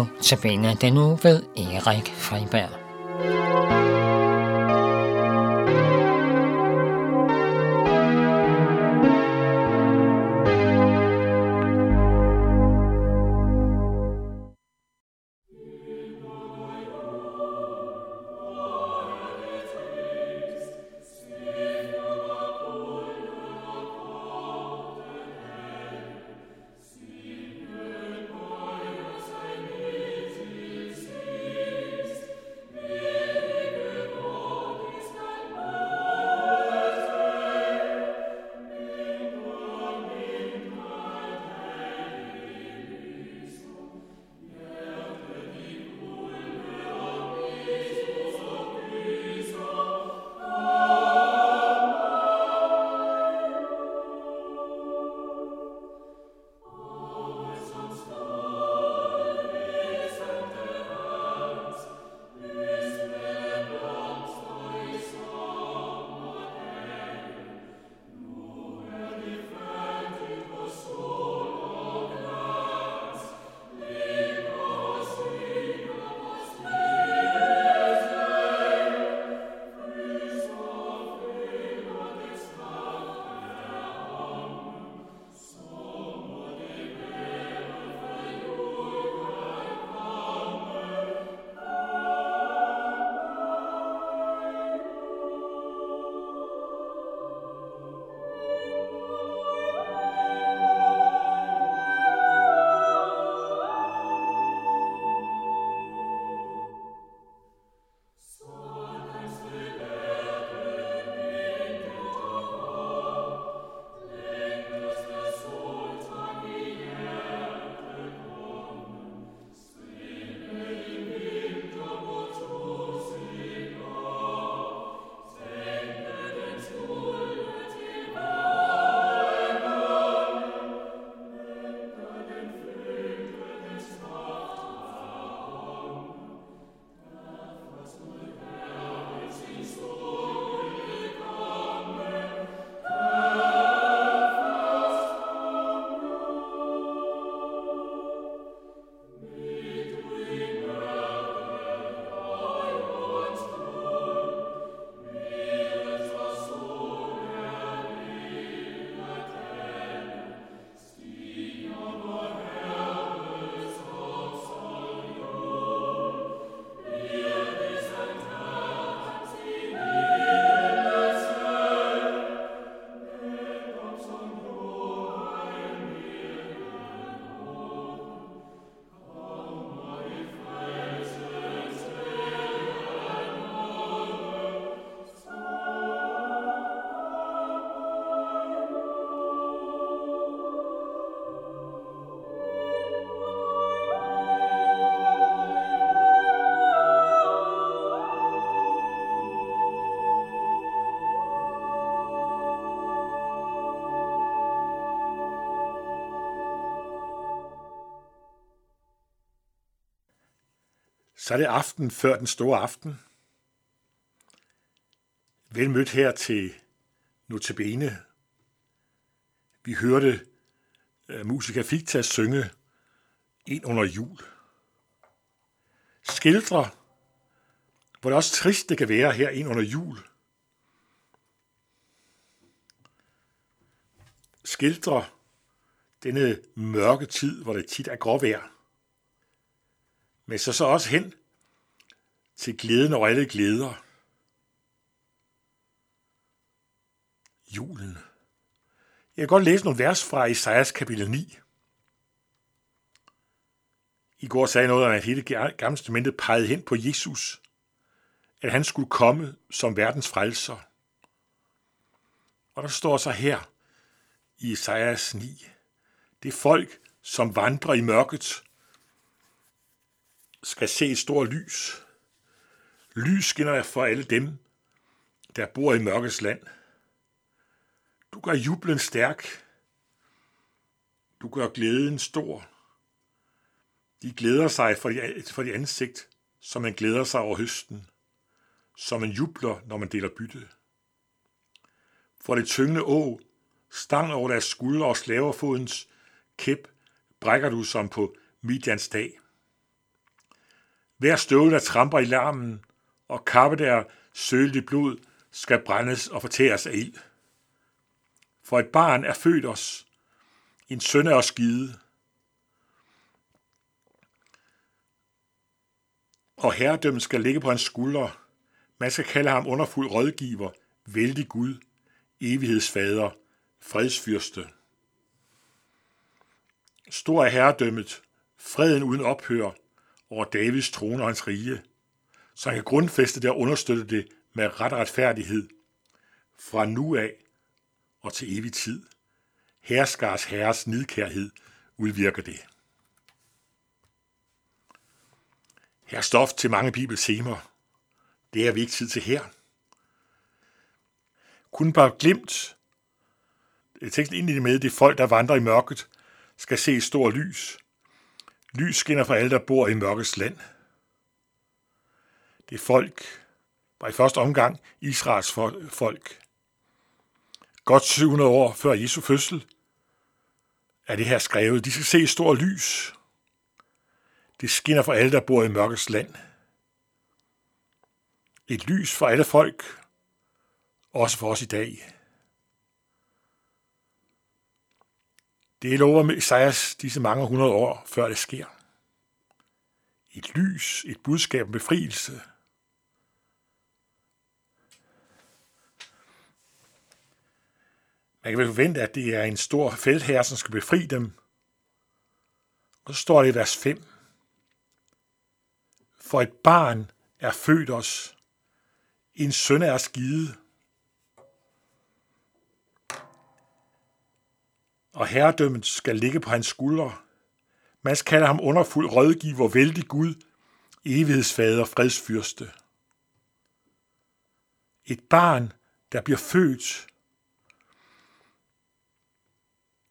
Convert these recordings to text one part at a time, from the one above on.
nu tilbage den nu ved Erik Friberg. Så er det aften før den store aften. Vel mødt her til Notabene. Vi hørte øh, uh, musiker Fikta synge ind under jul. Skildre, hvor det også trist det kan være her ind under jul. Skildre denne mørke tid, hvor det tit er gråvejr. Men så så også hen til glæden over alle glæder. Julen. Jeg kan godt læse nogle vers fra Isaias kapitel 9. I går sagde noget om, at hele gamle testamentet pegede hen på Jesus, at han skulle komme som verdens frelser. Og der står så her i Isaias 9, det folk, som vandrer i mørket, skal se et stort lys. Lys skinner for alle dem, der bor i mørkets land. Du gør jublen stærk. Du gør glæden stor. De glæder sig for de, for de ansigt, som man glæder sig over høsten, som man jubler, når man deler bytte. For det tyngende å, stang over deres skuldre og slaverfodens kæp, brækker du som på Midjans dag. Hver støvle, der tramper i larmen, og kappe der sølte blod, skal brændes og fortæres af ild. For et barn er født os, en søn er os givet, og herredømmen skal ligge på hans skuldre. Man skal kalde ham underfuld rådgiver, vældig Gud, evighedsfader, fredsfyrste. Stor er herredømmet, freden uden ophør over Davids trone og hans rige, så han kan grundfæste det og understøtte det med ret og retfærdighed fra nu af og til evig tid. Herskars herres nidkærhed udvirker det. Her er stof til mange bibeltemer. Det er vi ikke tid til her. Kun bare glimt. Teksten ind i det med, det folk, der vandrer i mørket, skal se et stort lys. Lys skinner for alle, der bor i mørkets land. Det folk var i første omgang Israels folk. Godt 700 år før Jesu fødsel er det her skrevet. De skal se et stort lys. Det skinner for alle, der bor i mørkets land. Et lys for alle folk, også for os i dag. Det lover med Isaias disse mange hundrede år, før det sker. Et lys, et budskab om befrielse. Man kan vel forvente, at det er en stor feltherre, som skal befri dem. Og så står det i vers 5. For et barn er født os, en søn er skide. Og herredømmet skal ligge på hans skuldre. Man skal kalde ham underfuld rådgiver, vældig Gud, evighedsfader, fredsfyrste. Et barn, der bliver født.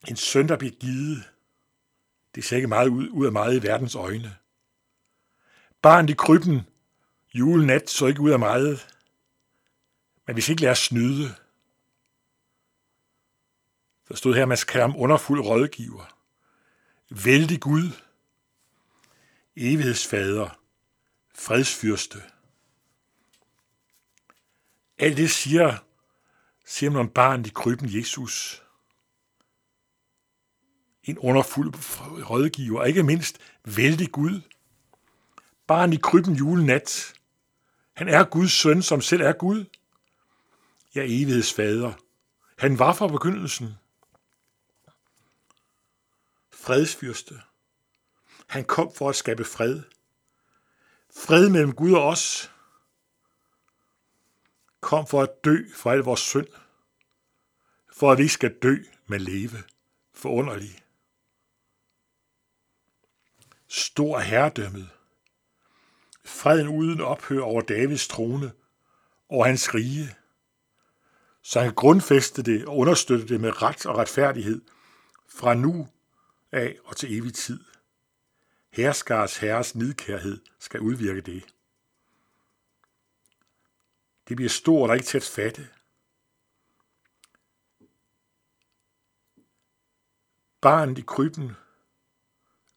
En søn, der bliver givet. Det ser ikke meget ud, ud af meget i verdens øjne. Barn i krybben, julenat så ikke ud af meget. Men vi skal ikke lade os snyde. Der stod her, at man skal kalde ham underfuld rådgiver. Vældig Gud. Evighedsfader. Fredsfyrste. Alt det siger, siger man om barnet i krybben Jesus. En underfuld rådgiver, og ikke mindst vældig Gud barn i krybben julenat. Han er Guds søn, som selv er Gud. Ja, evighedsfader. Han var fra begyndelsen. Fredsfyrste. Han kom for at skabe fred. Fred mellem Gud og os. Kom for at dø for al vores synd. For at vi skal dø, men leve. Forunderlig. Stor herredømmet freden uden ophør over Davids trone, over hans rige, så han grundfæste det og understøtte det med ret og retfærdighed fra nu af og til evig tid. Herskars herres nidkærhed skal udvirke det. Det bliver stort og ikke til at fatte. Barnet i krybben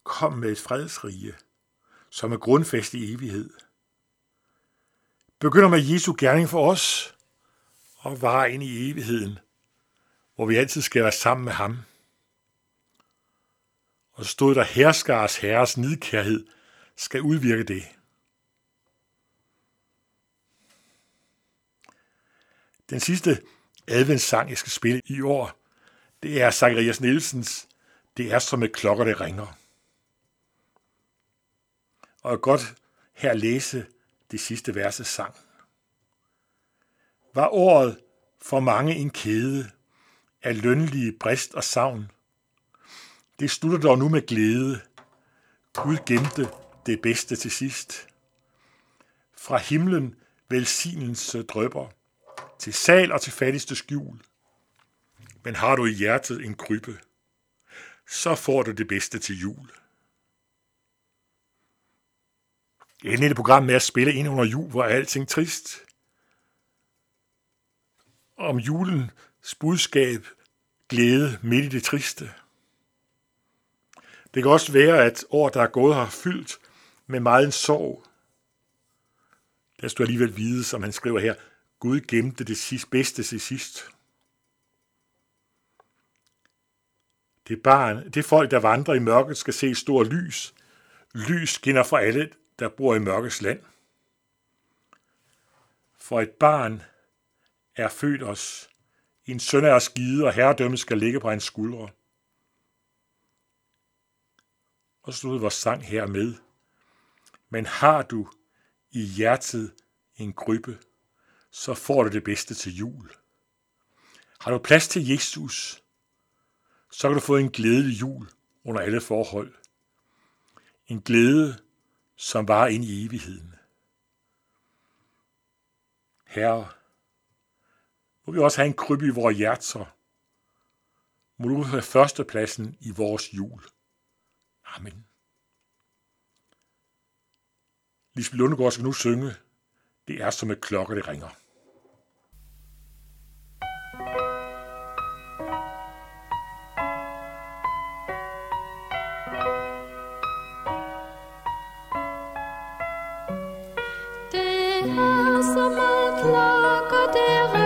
kom med et fredsrige som er grundfæst i evighed. Begynder med Jesu gerning for os og varer ind i evigheden, hvor vi altid skal være sammen med ham. Og så stod der herskars herres nidkærhed skal udvirke det. Den sidste adventssang, jeg skal spille i år, det er Zacharias Nielsens Det er som et klokker, der ringer og godt her læse det sidste verse sang. Var året for mange en kæde af lønlige brist og savn? Det slutter dog nu med glæde. Gud gemte det bedste til sidst. Fra himlen velsignelse drøber, til sal og til fattigste skjul. Men har du i hjertet en krybe, så får du det bedste til jul. Jeg et program med at spille ind under jul, hvor alting trist. Om julens budskab, glæde midt i det triste. Det kan også være, at år, der er gået, har fyldt med meget en sorg. der skulle alligevel vide, som han skriver her, Gud gemte det sidst, bedste til sidst. Det barn, det folk, der vandrer i mørket, skal se stor lys. Lys skinner for alle, der bor i mørkets land. For et barn er født os. En søn er skide, og herredømmet skal ligge på hans skuldre. Og så vores sang her med. Men har du i hjertet en gruppe, så får du det bedste til jul. Har du plads til Jesus, så kan du få en glædelig jul under alle forhold. En glæde, som var ind i evigheden. Herre, må vi også have en krybbe i vores hjerter. Må du have førstepladsen i vores jul. Amen. Lisbeth Lundegård skal nu synge. Det er som et klokke, det ringer. Cocodero.